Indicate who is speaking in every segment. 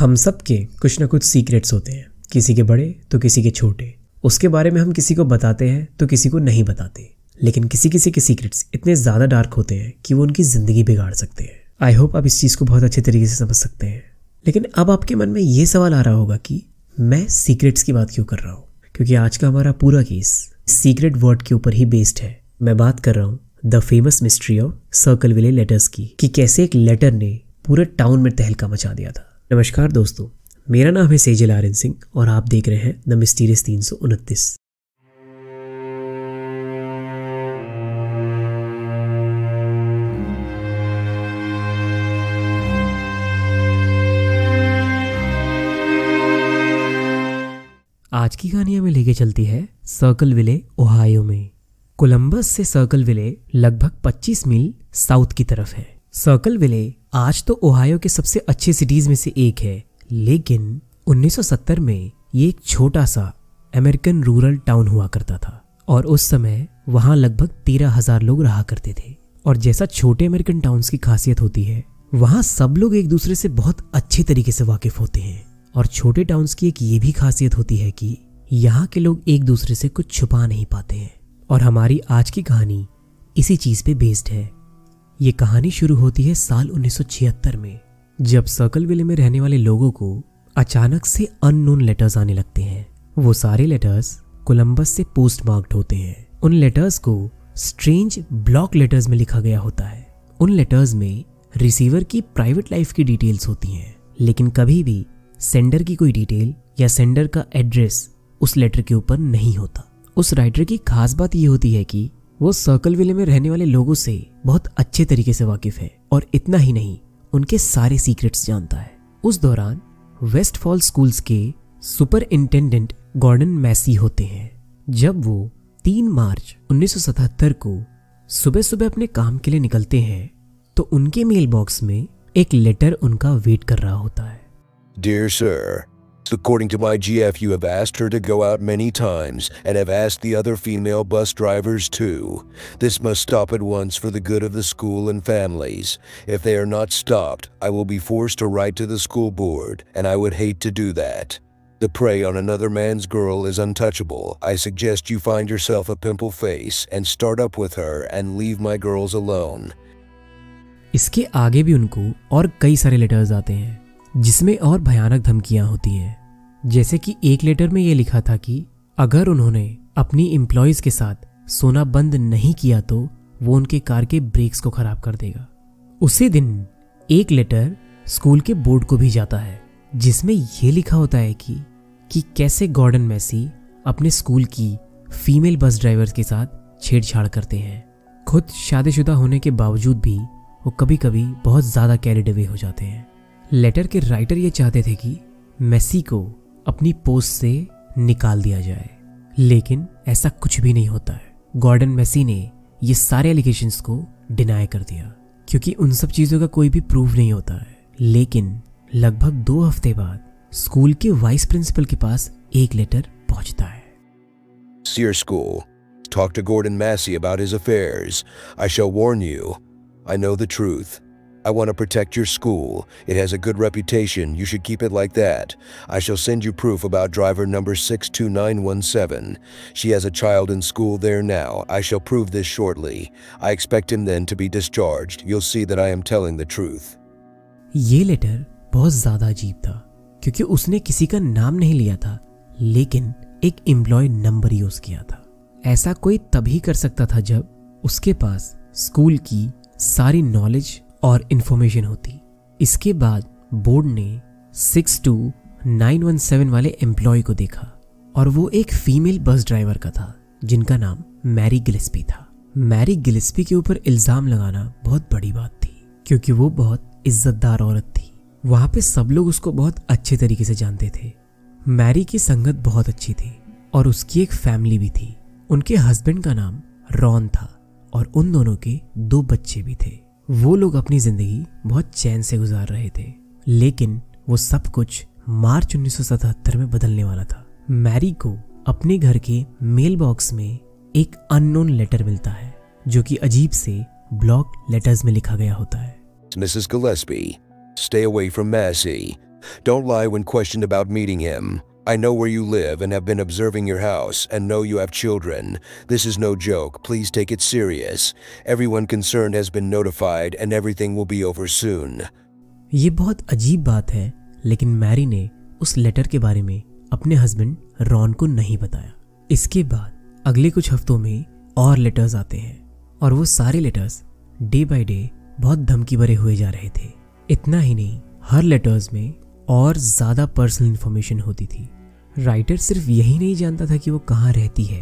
Speaker 1: हम सब के कुछ ना कुछ सीक्रेट्स होते हैं। किसी के बड़े तो किसी के छोटे। उसके बारे में हम किसी को बताते हैं तो किसी को नहीं बताते। लेकिन किसी किसी के सीक्रेट्स इतने ज़्यादा डार्क होते हैं कि वो उनकी ज़िंदगी बिगाड़ सकते हैं। आई होप आप इस चीज़ को बहुत अच्छे तरीके से समझ सकते हैं। लेकिन अब आपके मन में ये सवाल आ रहा होगा कि मैं सीक्रेट्स की बात क्यों कर रहा हूँ? क्योंकि आज का हमारा पूरा केस सीक्रेट वर्ड के ऊपर ही बेस्ड है। मैं बात कर रहा हूँ the famous mystery of Circleville letters की। कि कैसे एक लेटर ने पूरे टाउन में तहलका मचा दिया था। नमस्कार दोस्तों, मेरा नाम है सेजल आर्यन सिंह और आप देख रहे हैं द मिस्टीरियस तीन सौ उनतीस। आज की कहानी हमें लेके चलती है सर्कल विले, ओहायो में। कोलंबस से सर्कल विले लगभग 25 मील साउथ की तरफ़ है। सर्कल विले आज तो ओहायो के सबसे अच्छे सिटीज़ में से एक है, लेकिन 1970 में ये एक छोटा सा अमेरिकन रूरल टाउन हुआ करता था, और उस समय वहाँ लगभग तेरह हज़ार लोग रहा करते थे। और जैसा छोटे अमेरिकन टाउन्स की खासियत होती है, वहाँ सब लोग एक दूसरे से बहुत अच्छे तरीके से वाकिफ होते हैं। और छोटे टाउन्स की एक ये भी खासियत होती है कि यहाँ के लोग एक दूसरे से कुछ छुपा नहीं पाते हैं। और हमारी आज की कहानी इसी चीज़ पे बेस्ड है। ये कहानी शुरू होती है साल 1976 में, जब सर्कल विले में रहने वाले लोगों को अचानक से अननोन लेटर्स आने लगते हैं। वो सारे लेटर्स कोलंबस से पोस्ट मार्क्ड होते हैं। उन लेटर्स को स्ट्रेंज ब्लॉक लेटर्स में लिखा गया होता है। उन लेटर्स में रिसीवर की प्राइवेट लाइफ की डिटेल्स होती हैं, लेकिन कभी भी सेंडर की कोई डिटेल या सेंडर का एड्रेस उस लेटर के ऊपर नहीं होता। उस राइटर की खास बात यह होती है कि वो सर्कल विले में रहने वाले लोगों से बहुत अच्छे तरीके से वाकिफ है और इतना ही नहीं उनके सारे सीक्रेट्स जानता है। उस दौरान वेस्ट फॉल स्कूल्स के सुपर इंटेंडेंट गॉर्डन मैसी होते हैं। जब वो 3 मार्च 1977 को सुबह सुबह अपने काम के लिए निकलते हैं तो उनके मेल बॉक्स में एक लेटर उनका वेट कर रहा होता है।
Speaker 2: Dear sir, according to my GF, you have asked her to go out many times and have asked the other female bus drivers too. This must stop at once for the good of the school and families. If they are not stopped, I will be forced to write to the school board, and I would hate to do that. The prey on another man's girl is untouchable. I suggest you find yourself a pimple face and start up with her and leave my girls alone.
Speaker 1: इसके आगे भी उनको और कई सारे letters आते हैं जिसमें और भयानक धमकियां होती हैं जैसे कि एक लेटर में यह लिखा था कि अगर उन्होंने अपनी एम्प्लॉयज़ के साथ सोना बंद नहीं किया तो वो उनके कार के ब्रेक्स को खराब कर देगा। उसी दिन एक लेटर स्कूल के बोर्ड को भी जाता है, जिसमें यह लिखा होता है कि कि कैसे गॉर्डन मैसी अपने स्कूल की फीमेल बस ड्राइवर्स के साथ छेड़छाड़ करते हैं। खुद शादीशुदा होने के बावजूद भी वो कभी कभी बहुत ज़्यादा कैरिड अवे हो जाते हैं। लेटर के राइटर ये चाहते थे कि मेसी को अपनी पोस्ट से निकाल दिया जाए लेकिन ऐसा कुछ भी नहीं होता है गॉर्डन मेसी ने ये सारे एलिगेशंस को डिनाई कर दिया, क्योंकि उन सब चीज़ों का कोई भी प्रूफ नहीं होता है लेकिन लगभग दो हफ़्ते बाद स्कूल के वाइस प्रिंसिपल के पास एक लेटर पहुँचता है
Speaker 2: Sear School. Talk to Gordon Massey about his affairs. I shall warn you. I know the truth. I want to protect your school. It has a good reputation. You should keep it like that. I shall send you proof about driver number 62917. She has a child in school there now. I shall prove this shortly. I expect him then to be discharged. You'll see that I am telling the truth.
Speaker 1: ये letter बहुत ज्यादा अजीब था क्योंकि उसने किसी का नाम नहीं लिया था लेकिन एक एम्प्लॉय नंबर यूज किया था ऐसा कोई तभी कर सकता था जब उसके पास स्कूल की सारी नॉलेज और इन्फॉर्मेशन होती। इसके बाद बोर्ड ने six two nine one seven वाले एम्प्लॉय को देखा और वो एक फीमेल बस ड्राइवर का था, जिनका नाम मैरी गिलिस्पी था। मैरी गिलिस्पी के ऊपर इल्ज़ाम लगाना बहुत बड़ी बात थी, क्योंकि वो बहुत इज्जतदार औरत थी। वहाँ पे सब लोग उसको बहुत अच्छे तरीके से जानते थे। मैरी की संगत बहुत अच्छी थी और उसकी एक फैमिली भी थी। उनके हस्बैंड का नाम रॉन था और उन दोनों के दो बच्चे भी थे। वो लोग अपनी ज़िंदगी बहुत चैन से गुजार रहे थे लेकिन वो सब कुछ मार्च 1977 में बदलने वाला था मैरी को अपने घर के मेल बॉक्स में एक अननोन लेटर मिलता है जो कि अजीब से ब्लॉक लेटर्स में लिखा गया होता है
Speaker 2: Mrs. Gillespie, stay away from Massey. Don't lie when questioned about meeting him. I know where you live and have been observing your house and know you have children. This is no joke. Please take it serious. Everyone concerned has been notified and everything will be over soon.
Speaker 1: ये बहुत अजीब बात है लेकिन Mary ने उस letter के बारे में अपने हस्बैंड रॉन को नहीं बताया इसके बाद अगले कुछ हफ्तों में और लेटर्स आते हैं और वो सारे लेटर्स डे बाय डे बहुत धमकी भरे हुए जा रहे थे इतना ही नहीं हर लेटर्स में और ज़्यादा पर्सनल इंफॉर्मेशन होती थी। राइटर सिर्फ़ यही नहीं जानता था कि वो कहाँ रहती है।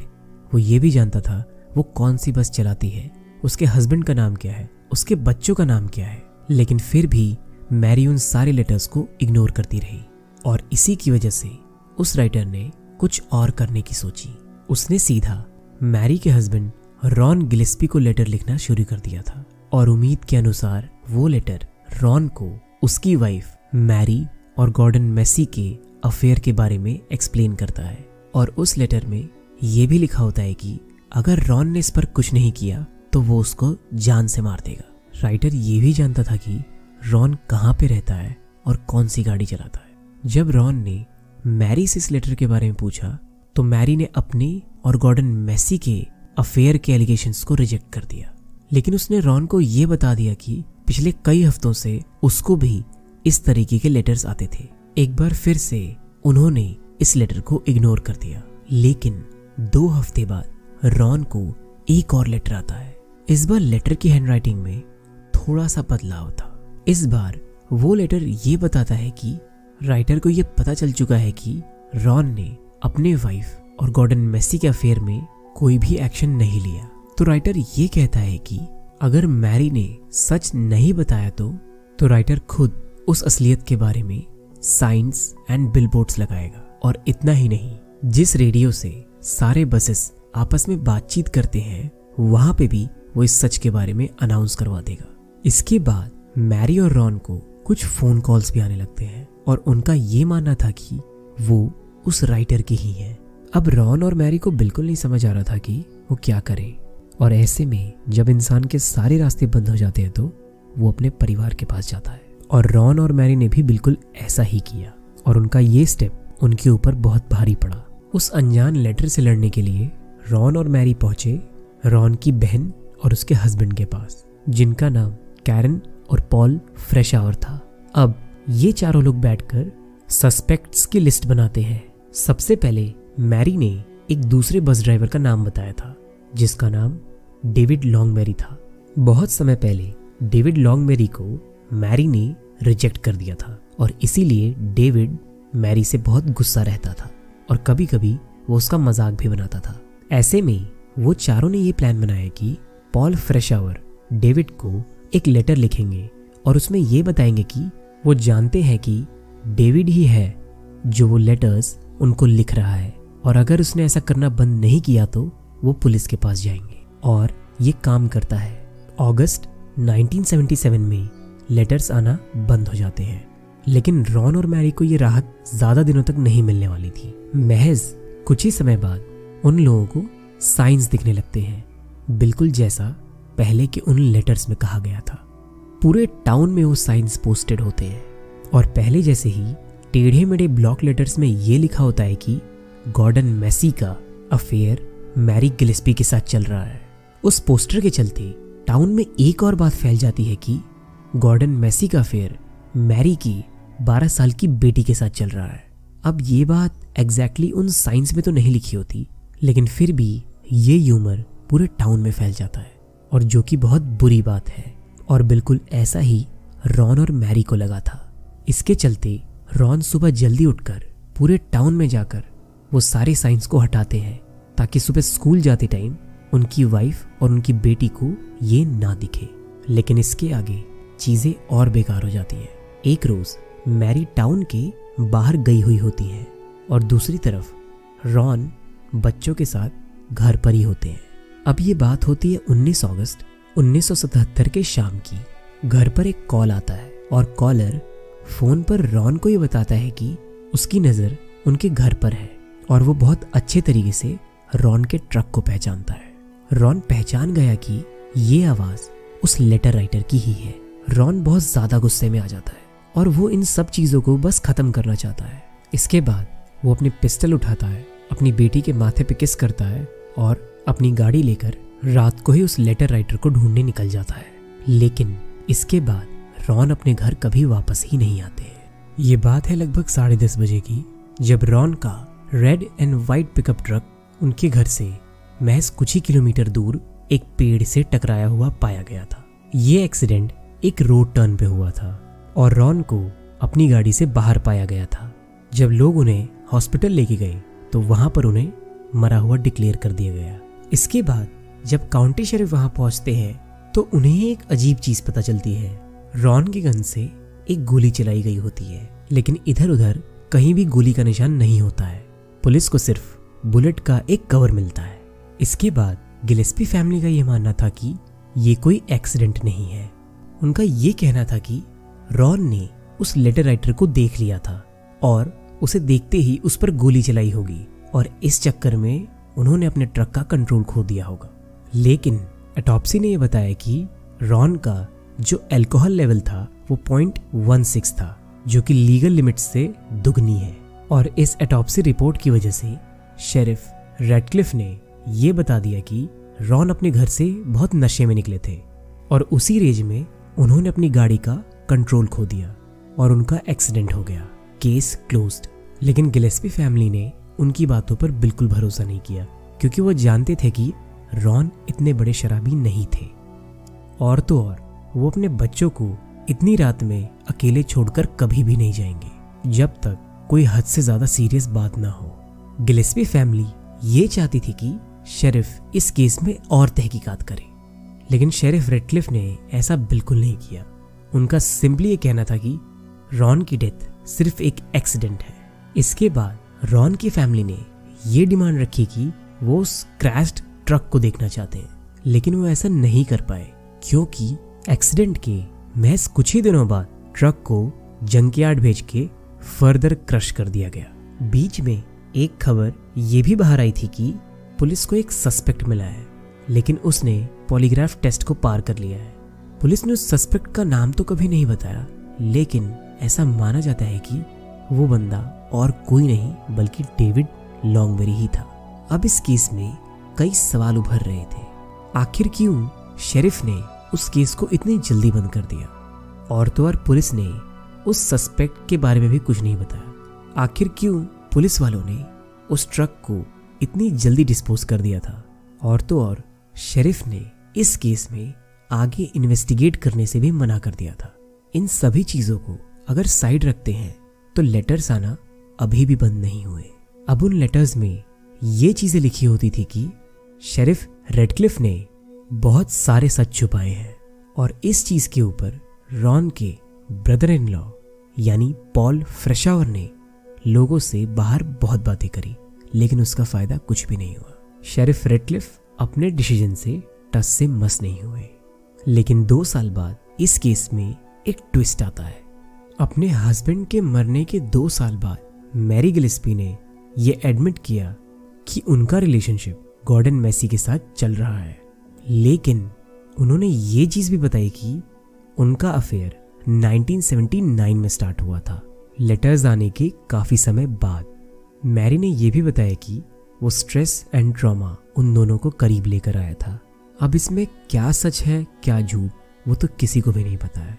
Speaker 1: वो ये भी जानता था, वो कौन सी बस चलाती है, उसके हस्बैंड का नाम क्या है, उसके बच्चों का नाम क्या है। लेकिन फिर भी मैरी उन सारे लेटर्स को इग्नोर करती रही। और इसी की वजह से उस राइटर ने कुछ और करने की सोची। उसने सीधा मैरी के हस्बैंड रॉन गिलिस्पी को लेटर लिखना शुरू कर दिया था। और उम्मीद के अनुसार वो लेटर रॉन को उसकी वाइफ मैरी और गॉर्डन मेसी के अफेयर के बारे में एक्सप्लेन करता है। और उस लेटर में ये भी लिखा होता है कि अगर रॉन ने इस पर कुछ नहीं किया तो वो उसको जान से मार देगा। राइटर ये भी जानता था कि रॉन कहाँ पे रहता है और कौन सी गाड़ी चलाता है। जब रॉन ने मैरी से इस लेटर के बारे में पूछा तो मैरी ने अपने और गॉर्डन मेसी के अफेयर के एलिगेशन को रिजेक्ट कर दिया। लेकिन उसने रॉन को यह बता दिया कि पिछले कई हफ्तों से उसको भी इस तरीके के लेटर्स आते थे। एक बार फिर से उन्होंने इस लेटर को इग्नोर कर दिया। लेकिन दो हफ़्ते बाद रॉन को एक और लेटर आता है। इस बार लेटर की हैंडराइटिंग में थोड़ा सा बदलाव था। इस बार वो लेटर ये बताता है कि राइटर को ये पता चल चुका है कि रॉन ने अपने वाइफ और गॉर्डन मेसी के अफेयर में कोई भी एक्शन नहीं लिया। तो राइटर ये कहता है कि अगर मैरी ने सच नहीं बताया तो तो राइटर खुद उस असलियत के बारे में साइंस एंड बिलबोर्ड्स लगाएगा। और इतना ही नहीं, जिस रेडियो से सारे बसेस आपस में बातचीत करते हैं, वहाँ पे भी वो इस सच के बारे में अनाउंस करवा देगा। इसके बाद मैरी और रॉन को कुछ फ़ोन कॉल्स भी आने लगते हैं, और उनका ये मानना था कि वो उस राइटर के ही हैं। अब रॉन और मैरी को बिल्कुल नहीं समझ आ रहा था कि वो क्या करे। और ऐसे में जब इंसान के सारे रास्ते बंद हो जाते हैं तो वो अपने परिवार के पास जाता है। और रॉन और मैरी ने भी बिल्कुल ऐसा ही किया और उनका ये स्टेप उनके ऊपर बहुत भारी पड़ा। उस अनजान लेटर से लड़ने के लिए रॉन और मैरी पहुँचे रॉन की बहन और उसके हस्बैंड के पास, जिनका नाम कैरन और पॉल फ्रेश आवर था। अब ये चारों लोग बैठकर सस्पेक्ट्स की लिस्ट बनाते हैं। सबसे पहले मैरी ने एक दूसरे बस ड्राइवर का नाम बताया था, जिसका नाम डेविड लॉन्गमेरी था। बहुत समय पहले डेविड लॉन्गमेरी को मैरी ने रिजेक्ट कर दिया था और इसीलिए डेविड मैरी से बहुत गुस्सा रहता था और कभी कभी वो उसका मज़ाक भी बनाता था। ऐसे में वो चारों ने ये प्लान बनाया कि पॉल फ्रेशावर डेविड को एक लेटर लिखेंगे और उसमें ये बताएँगे कि वो जानते हैं कि डेविड ही है जो वो लेटर्स उनको लिख रहा है और अगर उसने ऐसा करना बंद नहीं किया तो वो पुलिस के पास जाएँगे और ये काम करता है। अगस्त 1977 में लेटर्स आना बंद हो जाते हैं। लेकिन रॉन और मैरी को ये राहत ज़्यादा दिनों तक नहीं मिलने वाली थी। महज कुछ ही समय बाद उन लोगों को साइंस दिखने लगते हैं। बिल्कुल जैसा पहले के उन लेटर्स में कहा गया था। पूरे टाउन में वो साइंस पोस्टेड होते हैं। और पहले जैसे ही टेढ़े मेढ़े ब्लॉक लेटर्स में ये लिखा होता है कि गॉर्डन मैसी का अफेयर मैरी गिलिस्पी के साथ चल रहा है। उस पोस्टर के चलते टाउन में एक और बात फैल जाती है कि गॉर्डन मैसी का अफेयर मैरी की 12 साल की बेटी के साथ चल रहा है। अब ये बात एग्जैक्टली exactly उन साइंस में तो नहीं लिखी होती, लेकिन फिर भी ये यूमर पूरे टाउन में फैल जाता है, और जो कि बहुत बुरी बात है। और बिल्कुल ऐसा ही रॉन और मैरी को लगा था। इसके चलते रॉन सुबह जल्दी उठकर पूरे टाउन में जाकर वो सारे साइंस को हटाते हैं, ताकि सुबह स्कूल जाते टाइम उनकी वाइफ और उनकी बेटी को ये ना दिखे। लेकिन इसके आगे चीज़ें और बेकार हो जाती है। एक रोज, मैरी टाउन के बाहर गई हुई होती है और दूसरी तरफ़, रॉन बच्चों के साथ घर पर ही होते हैं। अब ये बात होती है 19 अगस्त 1977 के शाम की। घर पर एक कॉल आता है और कॉलर फ़ोन पर रॉन को ये बताता है कि उसकी नज़र उनके घर पर है और वो बहुत अच्छे तरीके से रॉन के ट्रक को पहचानता है। रॉन पहचान गया कि ये आवाज़ उस लेटर राइटर की ही है। रॉन बहुत ज़्यादा गुस्से में आ जाता है और वो इन सब चीज़ों को बस ख़त्म करना चाहता है। इसके बाद वो अपनी पिस्टल उठाता है, अपनी बेटी के माथे पे किस करता है और अपनी गाड़ी लेकर रात को ही उस लेटर राइटर को ढूँढने निकल जाता है। लेकिन इसके बाद रॉन अपने घर कभी वापस ही नहीं आते ये बात है लगभग साढ़े दस बजे की, जब रॉन का red and white pickup truck उनके घर से महज कुछ ही किलोमीटर दूर एक पेड़ से टकराया हुआ पाया गया था। ये एक्सीडेंट एक रोड टर्न पे हुआ था और रॉन को अपनी गाड़ी से बाहर पाया गया था। जब लोग उन्हें हॉस्पिटल लेके गए तो वहाँ पर उन्हें मरा हुआ डिक्लेयर कर दिया गया। इसके बाद जब काउंटी शरीफ वहाँ पहुँचते हैं तो उन्हें एक अजीब चीज़ पता चलती है। रॉन के गन से एक गोली चलाई गई होती है, लेकिन इधर उधर कहीं भी गोली का निशान नहीं होता है। पुलिस को सिर्फ़ बुलेट का एक कवर मिलता है। इसके बाद गिलेस्पी फैमिली का यह मानना था कि ये कोई एक्सीडेंट नहीं है। उनका ये कहना था कि रॉन ने उस लेटर राइटर को देख लिया था और उसे देखते ही उस पर गोली चलाई होगी और इस चक्कर में उन्होंने अपने ट्रक का कंट्रोल खो दिया होगा। लेकिन एटॉप्सी ने यह बताया कि रॉन का जो अल्कोहल लेवल था, वो पॉइंट वन सिक्स था, जो कि लीगल लिमिट से दुगनी है। और इस एटॉप्सी रिपोर्ट की वजह से शेरिफ रेडक्लिफ ने यह बता दिया कि रॉन अपने घर से बहुत नशे में निकले थे और उसी रेज में उन्होंने अपनी गाड़ी का कंट्रोल खो दिया और उनका एक्सीडेंट हो गया। केस क्लोज्ड लेकिन गिलेस्पी फैमिली ने उनकी बातों पर बिल्कुल भरोसा नहीं किया, क्योंकि वो जानते थे कि रॉन इतने बड़े शराबी नहीं थे। और तो और, वो अपने बच्चों को इतनी रात में अकेले छोड़कर कभी भी नहीं जाएँगे, जब तक कोई हद से ज़्यादा सीरियस बात ना हो। गिलेस्पी फैमिली ये चाहती थी कि शरीफ इस केस में और तहकीकात करे। लेकिन शेरिफ रेडक्लिफ ने ऐसा बिल्कुल नहीं किया। उनका सिंपली ये कहना था कि रॉन की डेथ सिर्फ़ एक एक्सीडेंट है। इसके बाद रॉन की फैमिली ने ये डिमांड रखी कि वो उस क्रैश्ड ट्रक को देखना चाहते हैं, लेकिन वो ऐसा नहीं कर पाए, क्योंकि एक्सीडेंट के महज कुछ ही दिनों बाद ट्रक को जंकयार्ड भेज के फर्दर क्रश कर दिया गया। बीच में एक खबर ये भी बाहर आई थी कि पुलिस को एक सस्पेक्ट मिला है। लेकिन उसने पॉलीग्राफ टेस्ट को पार कर लिया है। पुलिस ने उस सस्पेक्ट का नाम तो कभी नहीं बताया, लेकिन ऐसा माना जाता है कि वो बंदा और कोई नहीं, बल्कि डेविड लॉन्गबेरी ही था। अब इस केस में कई सवाल उभर रहे थे। आखिर क्यों शेरिफ ने उस केस को इतनी जल्दी बंद कर दिया? और तो और पुलिस ने उस सस्पेक्ट के बारे में भी कुछ नहीं बताया। आखिर क्यों पुलिस वालों ने उस ट्रक को इतनी जल्दी डिस्पोज कर दिया था? और तो और शेरिफ ने इस केस में आगे इन्वेस्टिगेट करने से भी मना कर दिया था। इन सभी चीज़ों को अगर साइड रखते हैं तो लेटर्स आना अभी भी बंद नहीं हुए। अब उन लेटर्स में ये चीज़ें लिखी होती थी कि शेरिफ रेडक्लिफ ने बहुत सारे सच छुपाए हैं और इस चीज़ के ऊपर रॉन के ब्रदर इन लॉ यानी पॉल फ्रेशावर ने लोगों से बाहर बहुत बातें करी, लेकिन उसका फ़ायदा कुछ भी नहीं हुआ। शेरिफ रेडक्लिफ अपने डिसीज़न से टस से मस नहीं हुए। लेकिन दो साल बाद इस केस में एक ट्विस्ट आता है। अपने हस्बैंड के मरने के दो साल बाद मैरी गिलिस्पी ने यह एडमिट किया कि उनका रिलेशनशिप गॉर्डन मैसी के साथ चल रहा है। लेकिन उन्होंने ये चीज़ भी बताई कि उनका अफेयर 1979 में स्टार्ट हुआ था। लेटर्स आने के काफ़ी समय बाद मैरी ने यह भी बताया कि वो स्ट्रेस एंड ट्रॉमा उन दोनों को करीब लेकर आया था। अब इसमें क्या सच है, क्या झूठ, वो तो किसी को भी नहीं पता है।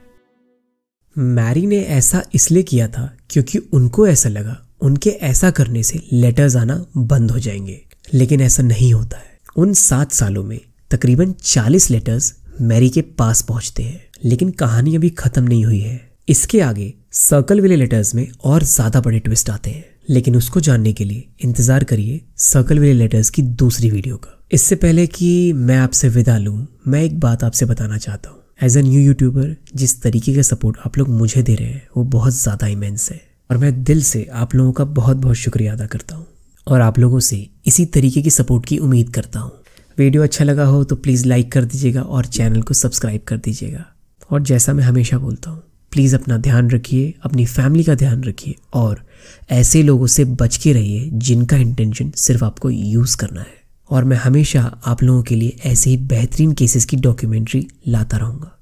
Speaker 1: मैरी ने ऐसा इसलिए किया था क्योंकि उनको ऐसा लगा, उनके ऐसा करने से लेटर्स आना बंद हो जाएँगे। लेकिन ऐसा नहीं होता है। उन सात सालों में तकरीबन चालीस लेटर्स मैरी के पास पहुँचते हैं, लेकिन कहानी अभी खत्म नहीं हुई है। इसके आगे सर्कल विले लेटर्स में और ज़्यादा बड़े ट्विस्ट आते हैं। लेकिन उसको जानने के लिए इंतज़ार करिए सर्कल विले लेटर्स की दूसरी वीडियो का। इससे पहले कि मैं आपसे विदा लूँ, मैं एक बात आपसे बताना चाहता हूँ। एज ए न्यू यूट्यूबर जिस तरीके का सपोर्ट आप लोग मुझे दे रहे हैं, वो बहुत ज़्यादा इमेंस है। और मैं दिल से आप लोगों का बहुत बहुत शुक्रिया अदा करता हूँ। और आप लोगों से इसी तरीके की सपोर्ट की उम्मीद करता हूँ। वीडियो अच्छा लगा हो तो प्लीज़ लाइक कर दीजिएगा और चैनल को सब्सक्राइब कर दीजिएगा। और जैसा मैं हमेशा बोलता हूँ प्लीज़ अपना ध्यान रखिए, अपनी फैमिली का ध्यान रखिए और ऐसे लोगों से बच के रहिए जिनका इंटेंशन सिर्फ़ आपको यूज़ करना है। और मैं हमेशा आप लोगों के लिए ऐसे ही बेहतरीन केसेस की डॉक्यूमेंट्री लाता रहूँगा।